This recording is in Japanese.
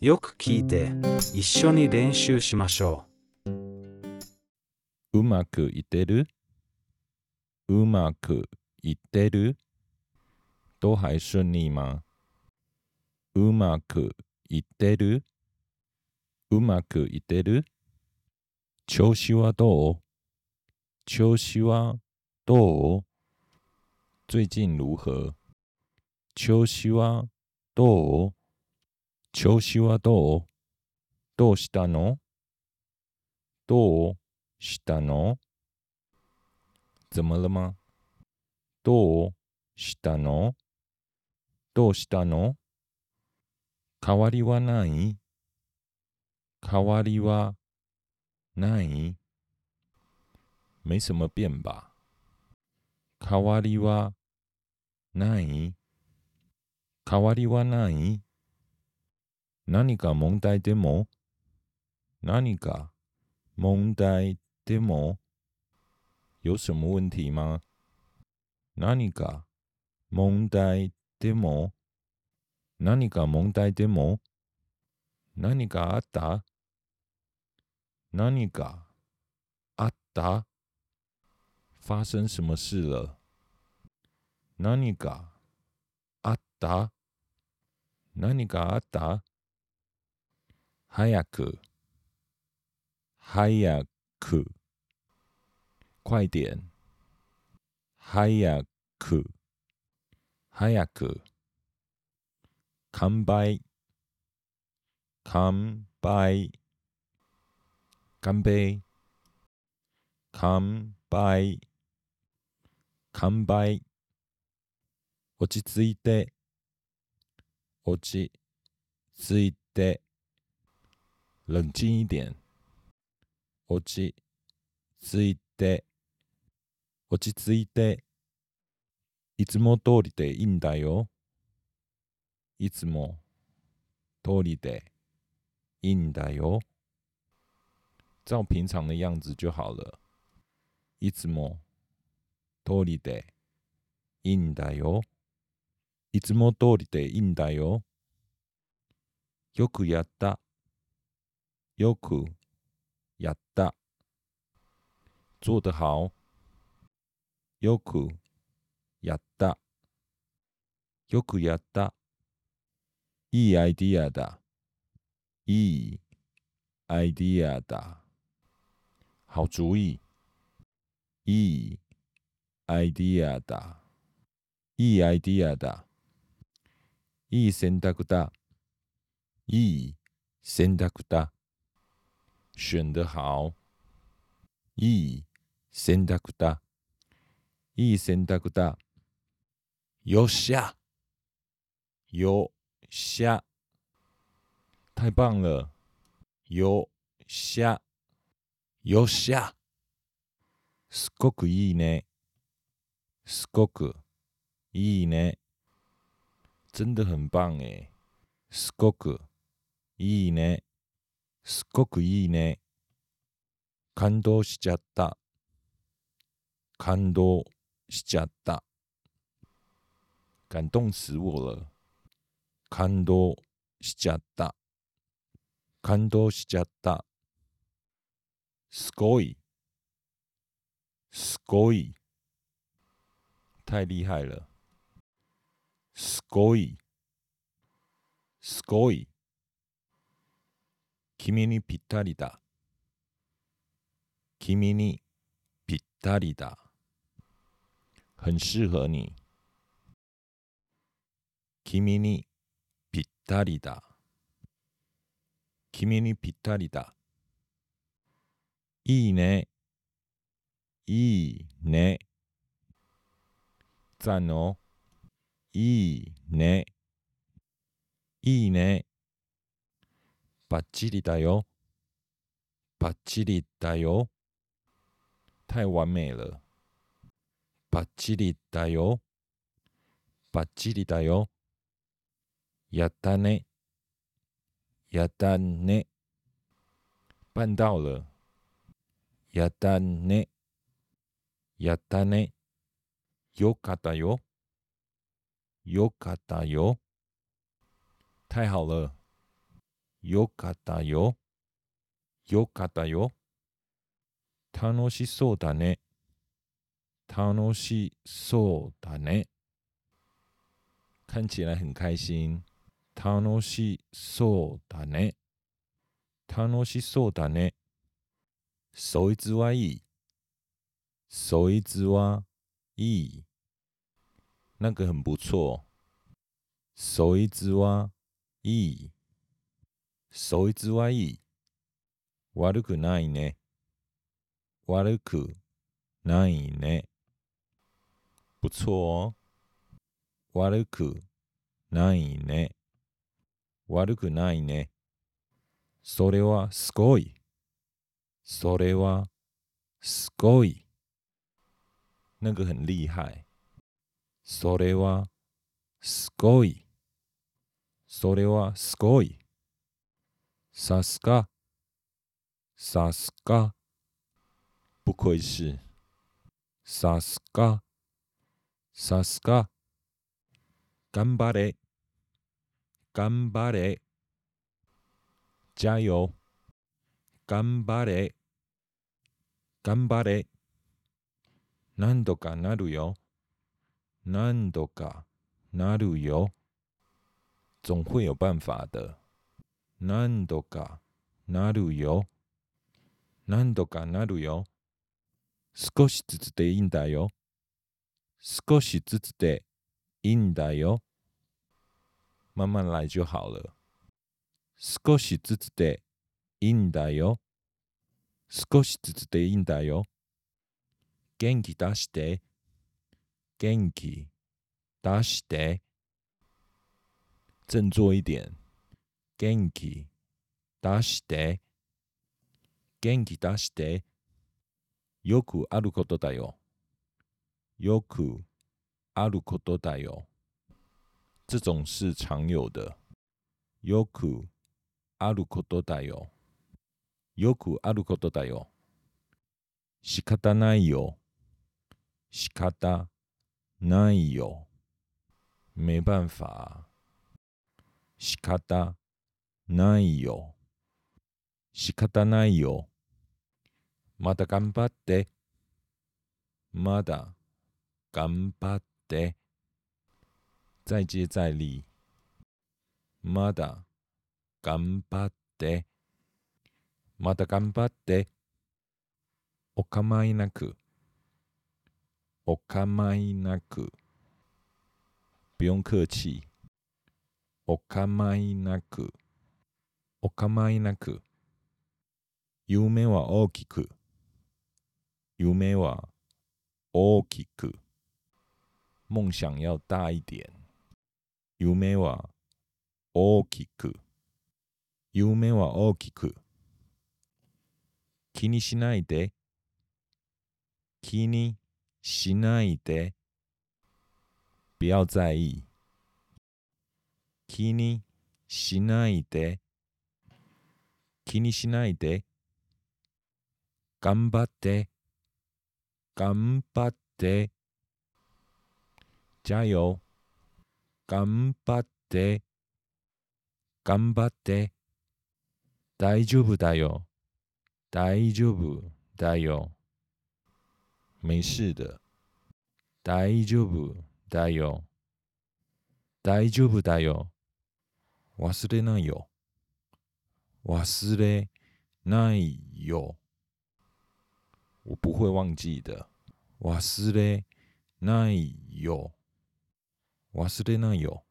よく聞いて、一緒に練習しましょう。うまくいってる？うまくいってる？都还顺利吗うまくいってる？うまくいってる？調子はどう？調子はどう？最近如何？調子はどう？調子はどう？どうしたの？どうしたの？怎么了吗どうしたの？どうしたの？変わりはない？変わりはない？没什么变吧。変わりはない？変わりはない？何か問題でも？何か問題でも？有什么问题吗？何か問題でも？何か問題でも？何かあった？何かあった？发生什么事了？何かあった？何かあった？早く。早く。快点。早く。早く。乾杯乾杯乾杯乾杯乾杯落ち着いて。落ち着いて。冷静一点。落ち着いて。落ち着いて。いつも通りでいいんだよ。いつも通りでいいんだよ。照平常的样子就好了。いつも通りでいいんだよ。いつも通りでいいんだよ。よくやった。よくやった。做得好。よくやった。よくやった。いいアイディアだ。いいアイディアだ。好主意。いいアイディアだ。いいアイディアだ。いい選択だ。いい選択だ。选得好いい選択だいい選択だよっしゃよっしゃ太棒了よっしゃよっしゃすっごくいいねすっごくいいね真的很棒诶すっごくいいねすっごくいいね。感動しちゃった。感動しちゃった。感動死我了。感動しちゃった。感動しちゃった。すごい。すごい。太厉害了。すごい。すごい。君にぴったりだ。君にぴったりだ。很适合你。君にぴったりだ。君にぴったりだ。いいね。いいね。赞哦。いいね。いいね。バッチリだよ。バッチリだよ。太完美了。バッチリだよ。バッチリだよ。やったね。やったね。办到了。やったね。やったね。よかったよ。よかったよ。太好了。よかったよ。よかったよ。楽しそうだね。楽しそうだね。看起来很开心。楽しそうだね。楽しそうだね。そいつはいい。そいつはいい。那个很不错。そいつはいい。そいつはいい。悪くないね。悪くないね。不错哦。悪くないね。悪くないね。それはすごい。それはすごい。那个很厉害。それはすごい。それはすごい。さすが。さすが。不愧是。さすが。さすが。頑張れ。頑張れ。加油。頑張れ。頑張れ。何度かなるよ。何度かなるよ。总会有办法的。何度かなるよ。何度かなるよ。少しずつでいいんだよ。少しずつでいいんだよ。慢慢来就好了。少しずつでいいんだよ。少しずつでいいんだよ。元気出して。元気出して。振作一点。元気出して。元気出して。よくあることだよ。よくあることだよ。这种是常有的。よくあることだよ。よくあることだよ。仕方ないよ。仕方ないよ。没办法。仕方ないよ。仕方ないよ。まだ頑張って。まだ頑張って。再接再厉。まだ頑張って。まだ頑張って。お構いなく。お構いなく。不用客气。お構いなく。お構いなく。夢は大きく。夢は大きく。梦想要大一点。夢は大きく。夢は大きく。気にしないで。気にしないで。不要在意。気にしないで。気にしないで。頑張って。頑張って。加油。頑張って。頑張って。大丈夫だよ。大丈夫だよ。没事的。大丈夫だよ。大丈夫だよ。忘れないよ。忘れないよ。我不会忘记的。忘れないよ。忘れないよ。